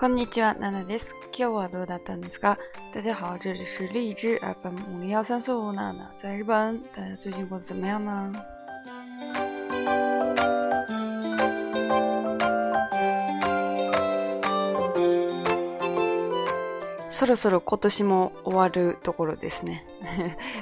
こんにちは、ナナです。今日はどうだったんですか大家好，这里是荔枝 FM 五零幺三四五娜娜在日本，大家最近过得怎么样呢？そろそろ今年も終わるところですね。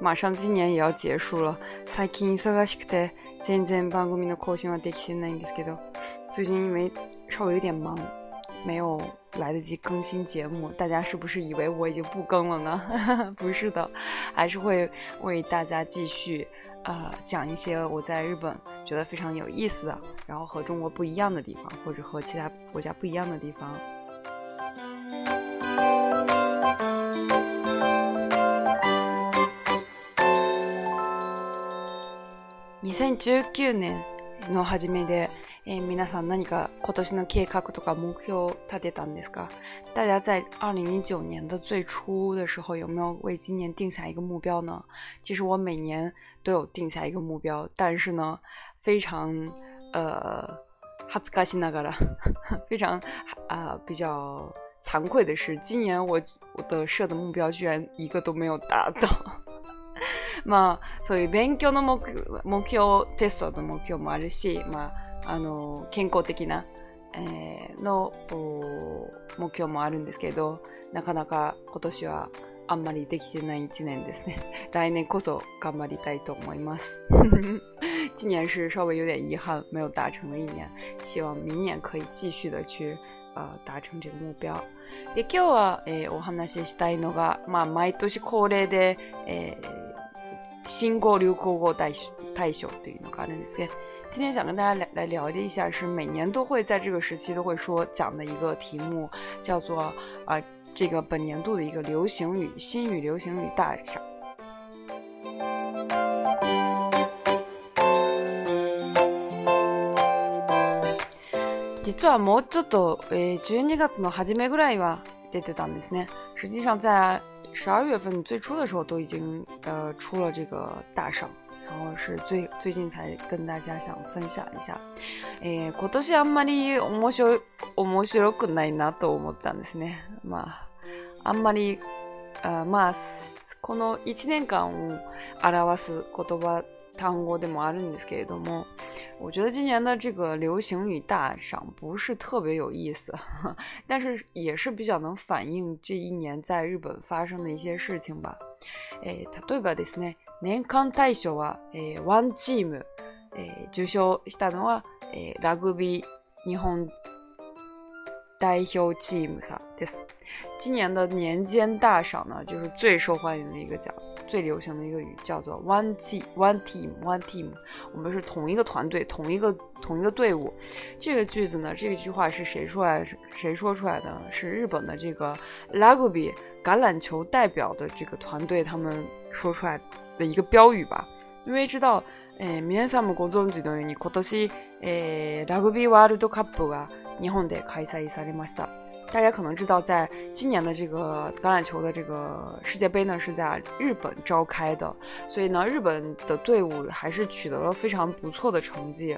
马上今年也要结束了。最近忙しくて全然番組の更新はできてないんですけど、最近因为稍微有点忙，没有来得及更新节目，大家是不是以为我已经不更了呢？不是的，还是会为大家继续啊讲一些我在日本觉得非常有意思的，然后和中国不一样的地方，或者和其他国家不一样的地方。二千十九年的初めで。哎，皆さん、何か今年の計画とか目標、たんですか？大家在二零零九年的最初的时候，有没有为今年定下一个目标呢？其实我每年都有定下一个目标，但是呢，非常呃，恥かしい那个了，非常啊，比较惭愧的是，今年我的设的目标居然一个都没有达到。ま あ、そういう勉強の目目標テストの目標もあるし、まあ。あの健康的な、えー、の目標もあるんですけどなかなか今年はあんまりできてない1年ですね。来年こそ頑張りたいと思います。今年是稍微有点遗憾，没有达成的一年，希望明年可以继续的去呃达成这个目標。で今日は、えー、お話ししたいのが、まあ毎年恒例で、えー、新語流行語大賞というのがあるんですけど。今天想跟大家来来了解一下，是每年都会在这个时期都会说讲的一个题目，叫做啊这个本年度的一个流行语新语流行语大赏。実はもうちょっとえ十二月の初めぐらいは出てたんですね。实际上在十二月份最初的时候都已经呃出了这个大赏。然后是最最近才跟大家想分享一下，诶，今年あまり面白面白くないなと思ったんですね。まあ、あんまり、あまあこの一年間を表す言葉単語でもあるんですけども，我觉得今年的这个流行语大赏不是特别有意思，但是也是比较能反映这一年在日本发生的一些事情吧。诶，たぶんですね。年間大え是 One ーム、え m 受グビー日本代表す。今年的年间大赏呢，就是最受欢迎的一个奖，最流行的一个语叫做 One Team。One Team，One Team，我们是同一个团队，同一个同一个队伍。这个句子呢，这句话是谁出来？谁说出来的？是日本的这个 Rugby 橄榄球代表的这个团队，他们说出来。的一个标语吧，因为知道，诶，皆さんもご存知のように、今年、ラグビーワールドカップ日本で開催されました。大家可能知道，在今年的这个橄榄球的这个世界杯呢，是在日本召开的，所以呢，日本的队伍还是取得了非常不错的成绩。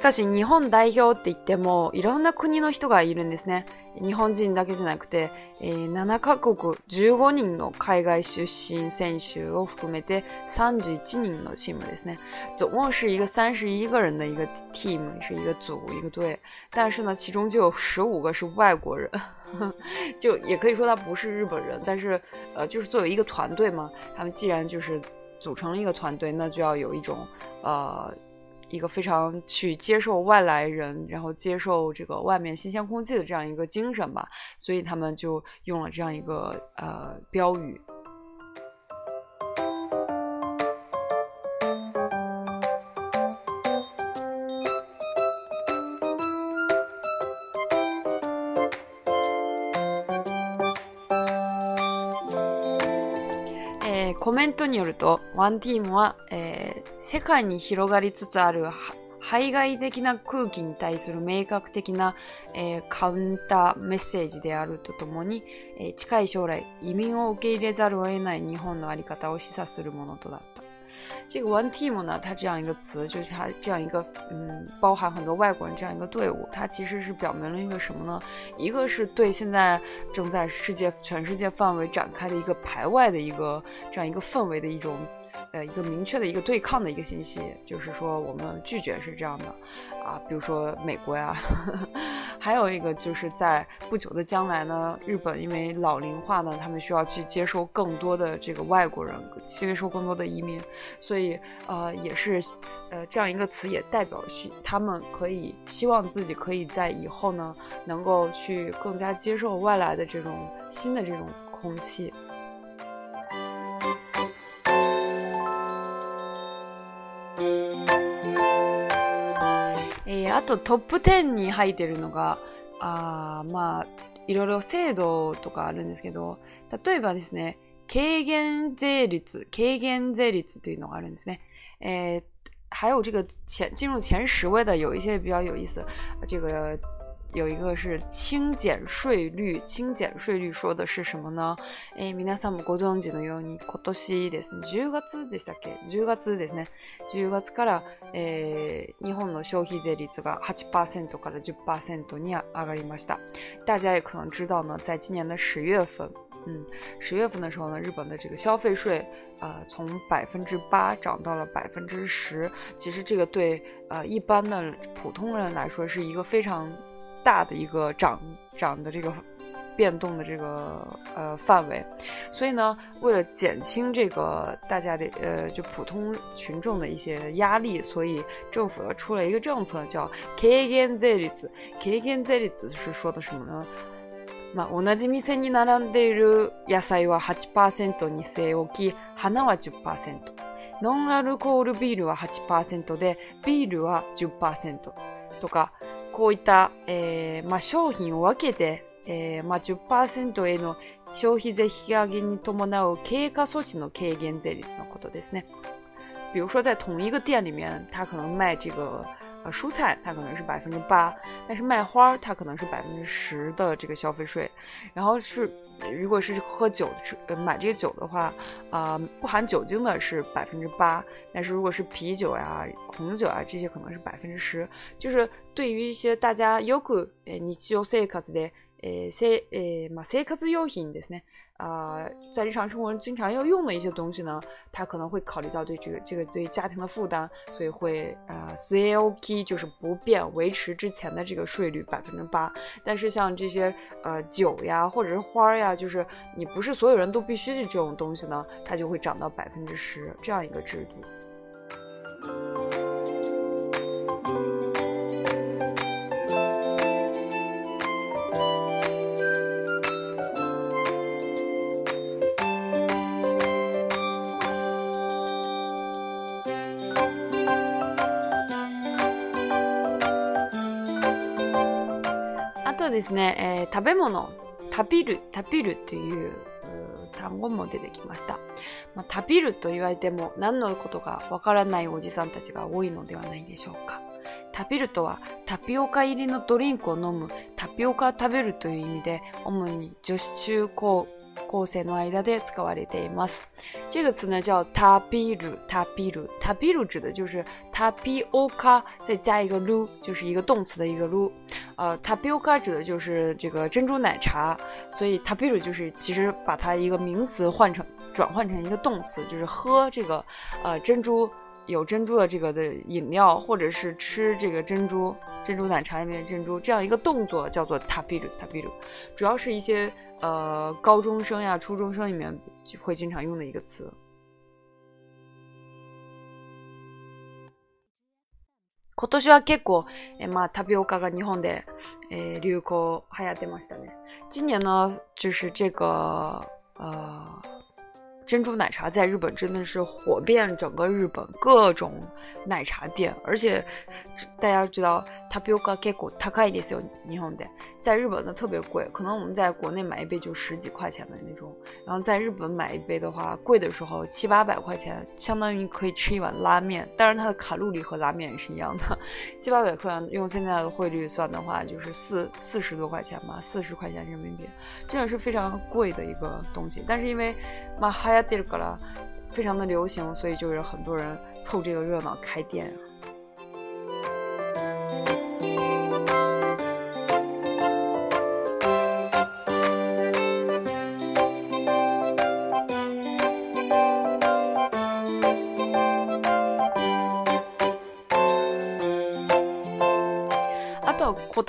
しかし日本代表って言ってもいろんな国の人がいるんですね。日本人だけじゃなくて、えー、7カ国15人の海外出身選手を含めて31人のチームですね。总共是一个31人的一个 team，是一个组一个队。但是呢，其中就有15个是外国人，就也可以说他不是日本人，但是呃，就是作为一个团队嘛，他们既然就是组成了一个团队，那就要有一种呃。一个非常去接受外来人，然后接受这个外面新鲜空气的这样一个精神吧，所以他们就用了这样一个呃标语。コメントによると、ワンィームは。世界に広がりつつある排外的な空気に対する明確的な、えー、カウンターメッセージであるとともに、えー、近い将来移民を受け入れざるを得ない日本の在り方を示唆するものとなった。这个 One Team 呢，它这样一个词，就是它这样一个嗯，包含很多外国人这样一个队伍，它其实是表明了一个什么呢？一个是对现在正在世界全世界范围展开的一个排外的一个这样一个氛围的一种呃，一个明确的一个对抗的一个信息，就是说我们拒绝是这样的，啊，比如说美国呀，还有一个就是在不久的将来呢，日本因为老龄化呢，他们需要去接收更多的这个外国人，接收更多的移民，所以呃，也是呃这样一个词也代表去他们可以希望自己可以在以后呢，能够去更加接受外来的这种新的这种空气。とトップ10に入ってるのが、あまあ、いろいろ制度とかあるんですけど、例えばですね、軽減税率、軽減税率というのがあるんですね。えー、还有这个前进入前十位的有一些比较有意思，这个有一个是轻减税率，轻减税率说的是什么呢？诶，みなさん、ご存知のように、今年は10月でしたっけ？10月ですね。10月から、日本の消費税率が8%から10%に上がりました。大家也可能知道呢，在今年的十月份，嗯，十月份的时候呢，日本的这个消费税，啊，从百分之八涨到了百分之十。其实这个对呃一般的普通人来说是一个非常。大的一个涨涨的这个变动的这个呃范围，所以呢，为了减轻这个大家的呃就普通群众的一些压力，所以政府出了一个政策叫开干税率。开干税率是说的什么呢？まあ同じ店に並んでいる野菜は8%に税置き、花は10%、ノンアルコールビールは8%でビールは10%とか。こういった、えー、まあ、商品を分けて、えー、まあ、10%への消費税引き上げに伴う経過措置の軽減税率のことですね。比如说在同一个店里面，他可能卖这个呃，蔬菜它可能是百分之八，但是卖花儿它可能是百分之十的这个消费税，然后是如果是喝酒，买这个酒的话，啊，不含酒精的是百分之八，但是如果是啤酒呀、红酒啊这些可能是百分之十，就是对于一些大家有股呃日常生活的。诶，c 诶，某些个子用品ですね，啊，在日常生活中经常要用的一些东西呢，它可能会考虑到对这个这个对家庭的负担，所以会啊 s a ok，就是不变，维持之前的这个税率百分之八。但是像这些呃酒呀，或者是花呀，就是你不是所有人都必须的这种东西呢，它就会涨到百分之十这样一个制度。ですね、えー、食べ物、食べる、食べるという単語も出てきました。まあ、食べると言われても何のことかわからないおじさんたちが多いのではないでしょうか。タピルとはタピオカ入りのドリンクを飲むタピオカ食べるという意味で主に女子中高这个词呢叫タピルタピルタピル，指的就是タピオカ，再加一个ル就是一个动词的一个ル。呃，タピオカ指的就是这个珍珠奶茶，所以タピル就是其实把它一个名词换成转换成一个动词，就是喝这个呃珍珠有珍珠的这个的饮料，或者是吃这个珍珠珍珠奶茶里面的珍珠这样一个动作叫做タピルタピル，主要是一些。呃，高中生呀、初中生里面就会经常用的一个词。今年呢，就是这个呃珍珠奶茶在日本真的是火遍整个日本，各种奶茶店，而且大家知道。它比较贵，它开一点小日本的，在日本的特别贵，可能我们在国内买一杯就十几块钱的那种，然后在日本买一杯的话，贵的时候七八百块钱，相当于你可以吃一碗拉面，但是它的卡路里和拉面也是一样的，七八百块用现在的汇率算的话，就是四四十多块钱吧，四十块钱人民币，这个是非常贵的一个东西，但是因为马哈亚德拉非常的流行，所以就是很多人凑这个热闹开店。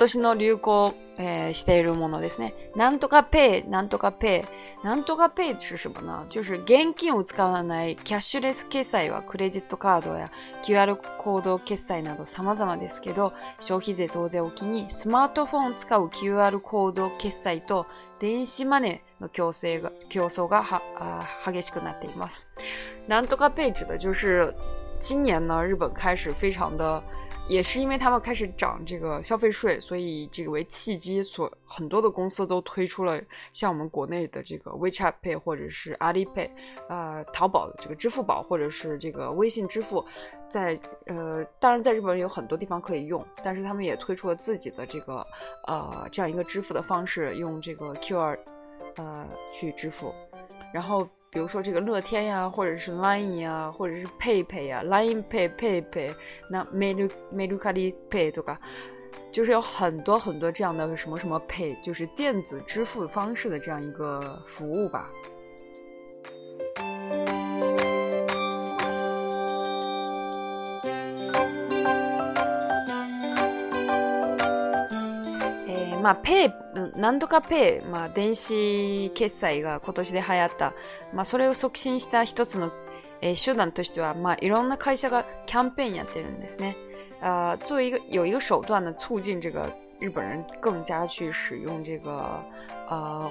年の流行、えー、しているものですね。なんとかペイ、なんとかペイ。なんとかペイ是什么呢就是現金を使わないキャッシュレス決済はクレジットカードや QR コード決済など様々ですけど、消費税増税を機にスマートフォンを使う QR コード決済と電子マネーの競争が、競争が激しくなっています。なんとかペイって就是今年呢，日本开始非常的，也是因为他们开始涨这个消费税，所以这个为契机，所很多的公司都推出了像我们国内的这个 WeChat Pay 或者是 Ali Pay，呃，淘宝的这个支付宝或者是这个微信支付，在呃，当然在日本有很多地方可以用，但是他们也推出了自己的这个呃这样一个支付的方式，用这个 QR，呃去支付。然后，比如说这个乐天呀，或者是 LINE 呀，或者是 PayPay 呀，LINE Pay PayPay，那 Melu m e メ u k a l リ Pay 对吧？就是有很多很多这样的什么什么 Pay，就是电子支付方式的这样一个服务吧。まあ、ペイ、なんとかペイ、まあ、電子決済が今年で流行った、まあ、それを促進した一つの、えー、手段としては、まあ、いろんな会社がキャンペーンやってるんですね。あ、作为一个有一个手段呢，促进这个日本人更加去使用这个呃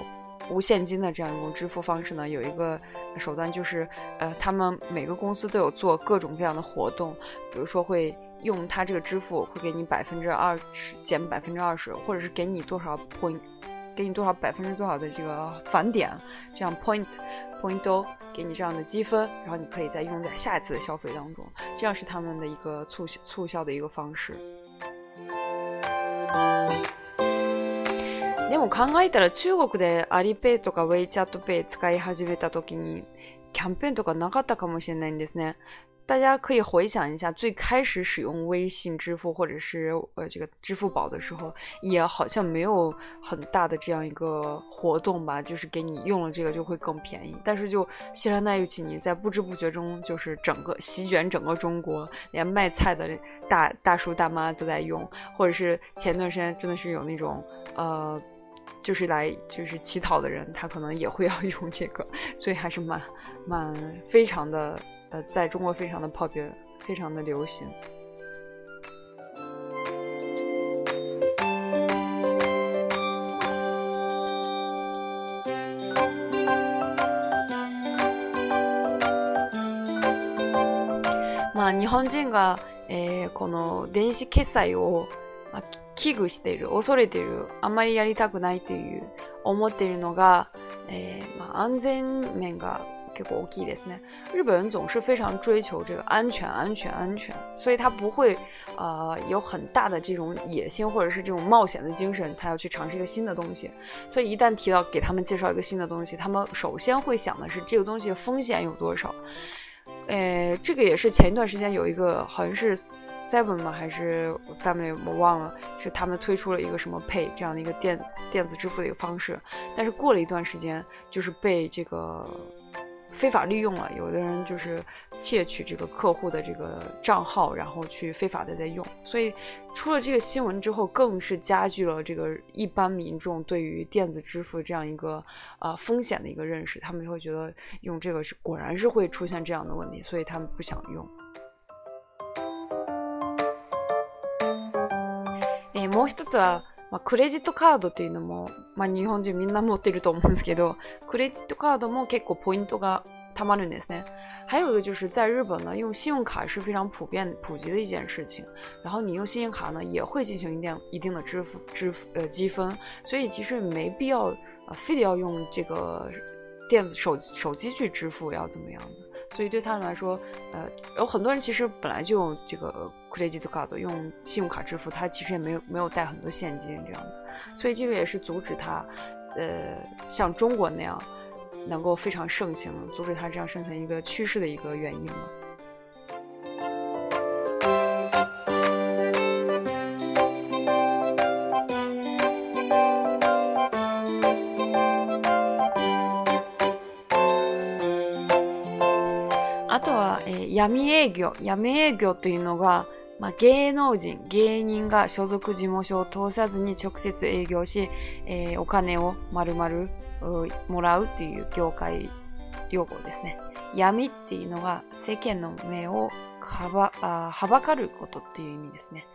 无现金的这样一种支付方式呢，有一个手段就是，呃，他们每个公司都有做各种各样的活动，比如说会用它这个支付会给你百分之二十减百分之二十，或者是给你多少 point，给你多少百分之多少的这个返点，这样 point，point 都给你这样的积分，然后你可以再用在下一次的消费当中，这样是他们的一个促促销的一个方式。でも考えたら中国で a l i p とか WeChat Pay 使い始めたとに。c a m p 两百多 n 那可大个么？现在呢？大家可以回想一下，最开始使用微信支付或者是呃这个支付宝的时候，也好像没有很大的这样一个活动吧，就是给你用了这个就会更便宜。但是就西兰奈又奇你在不知不觉中，就是整个席卷整个中国，连卖菜的大大叔大妈都在用，或者是前段时间真的是有那种呃。就是来就是乞讨的人，他可能也会要 用这个，所以还是蛮蛮非常的，呃，在中国非常的 popular，非常的流行。まあ日本人が、えこの電子決済を、ま。危惧している、恐れている、あんまりやりたくないという思っているのが、えー、まあ、安全面が結構大きいですね。日本人总是非常追求这个安全、安全、安全，所以他不会呃、有很大的这种野心或者是这种冒险的精神，他要去尝试一个新的东西。所以一旦提到给他们介绍一个新的东西，他们首先会想的是这个东西的风险有多少。呃，这个也是前一段时间有一个，好像是 Seven 吗？还是 Family？我忘了，是他们推出了一个什么 Pay 这样的一个电电子支付的一个方式，但是过了一段时间，就是被这个。非法利用了，有的人就是窃取这个客户的这个账号，然后去非法的在用。所以，出了这个新闻之后，更是加剧了这个一般民众对于电子支付这样一个啊风险的一个认识。他们会觉得用这个是果然是会出现这样的问题，所以他们不想用。诶，莫斯科。まあ、クレジットカードっていうのも、まあ、日本人みんな持ってると思うんですけど、クレジットカードも結構ポイントがたまるんですね。还有一个就是在日本呢，用信用卡是非常普遍普及的一件事情。然后你用信用卡呢，也会进行一定一定的支付支付呃积分，所以其实没必要呃非得要用这个电子手手机去支付要怎么样的。所以对他们来说，呃，有很多人其实本来就用这个 credit card 用信用卡支付，他其实也没有没有带很多现金这样的，所以这个也是阻止他，呃，像中国那样能够非常盛行，阻止他这样盛行一个趋势的一个原因闇営業、闇営業というのが、まあ、芸能人、芸人が所属事務所を通さずに直接営業し、えー、お金を丸々もらうっていう業界用語ですね。闇っていうのが世間の目をはばあはばかることっていう意味ですね。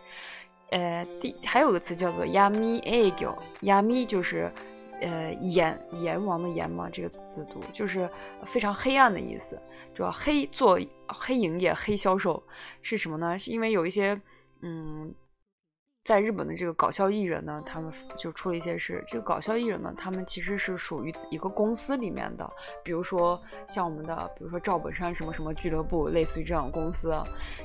え呃，第还有个词叫做“亚米 A 狗”，亚米就是呃阎阎王的阎嘛，这个字读就是非常黑暗的意思。主要黑做黑营业、黑销售是什么呢？是因为有一些，嗯。在日本的这个搞笑艺人呢，他们就出了一些事。这个搞笑艺人呢，他们其实是属于一个公司里面的，比如说像我们的，比如说赵本山什么什么俱乐部，类似于这样的公司。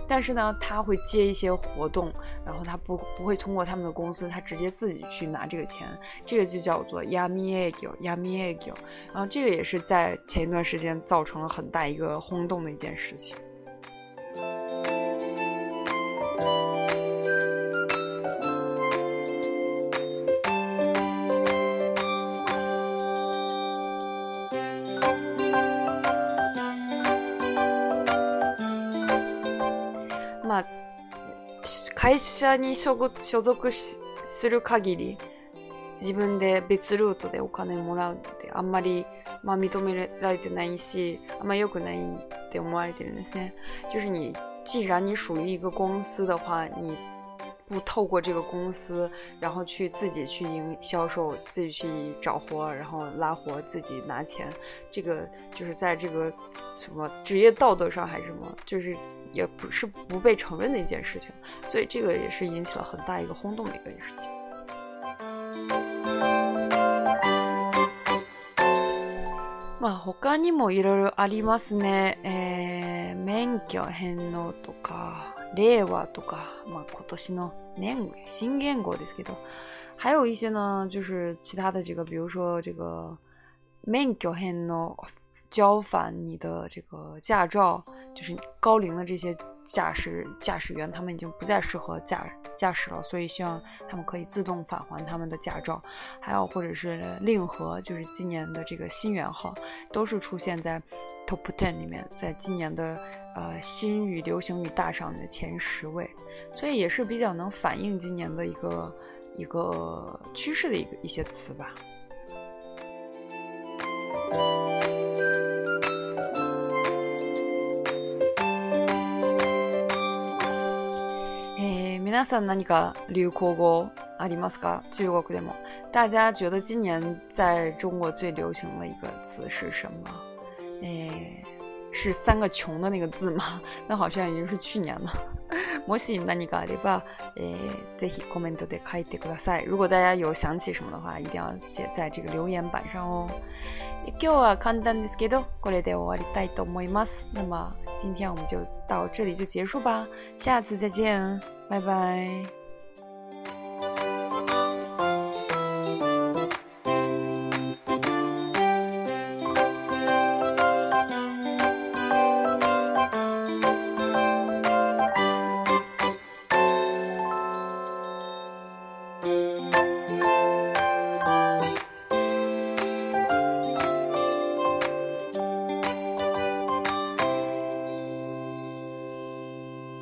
但是呢，他会接一些活动，然后他不不会通过他们的公司，他直接自己去拿这个钱。这个就叫做 yamiage，yamiage。然后这个也是在前一段时间造成了很大一个轰动的一件事情。会社に所属する限り、自分で別ルートでお金もらうってあんまり、まあ、認められてないし、あんま良くないって思われてるんですね。就是你、既然你属于一个公司的话、你不透过这个公司，然后去自己去营销售，自己去找活，然后拉活，自己拿钱，这个就是在这个什么职业道德上还是什么，就是也不是不被承认的一件事情，所以这个也是引起了很大一个轰动的一个事情。まあ他にもいろありますね。え、免許変更とか、令和とか、まあ今年の。n a 难 e 新言过的是很多，还有一些呢，就是其他的这个，比如说这个 main o hand off，交返你的这个驾照，就是高龄的这些驾驶驾驶员，他们已经不再适合驾驾驶了，所以希望他们可以自动返还他们的驾照。还有或者是令和，就是今年的这个新元号，都是出现在 Top Ten 里面，在今年的呃新语流行语大赏的前十位。所以也是比较能反映今年的一个一个趋势的一个一些词吧。诶，みなさんのに流行語ありますか？今日おも。大家觉得今年在中国最流行的一个词是什么？诶，是三个“穷”的那个字吗？那好像已经是去年了。摩 西，那你个地方，哎，这些我们都得开这个い。如果大家有想起什么的话，一定要写在这个留言板上哦。今日は簡単ですけど、これで終わりいと思います。那么今天我们就到这里就结束吧，下次再见，拜拜。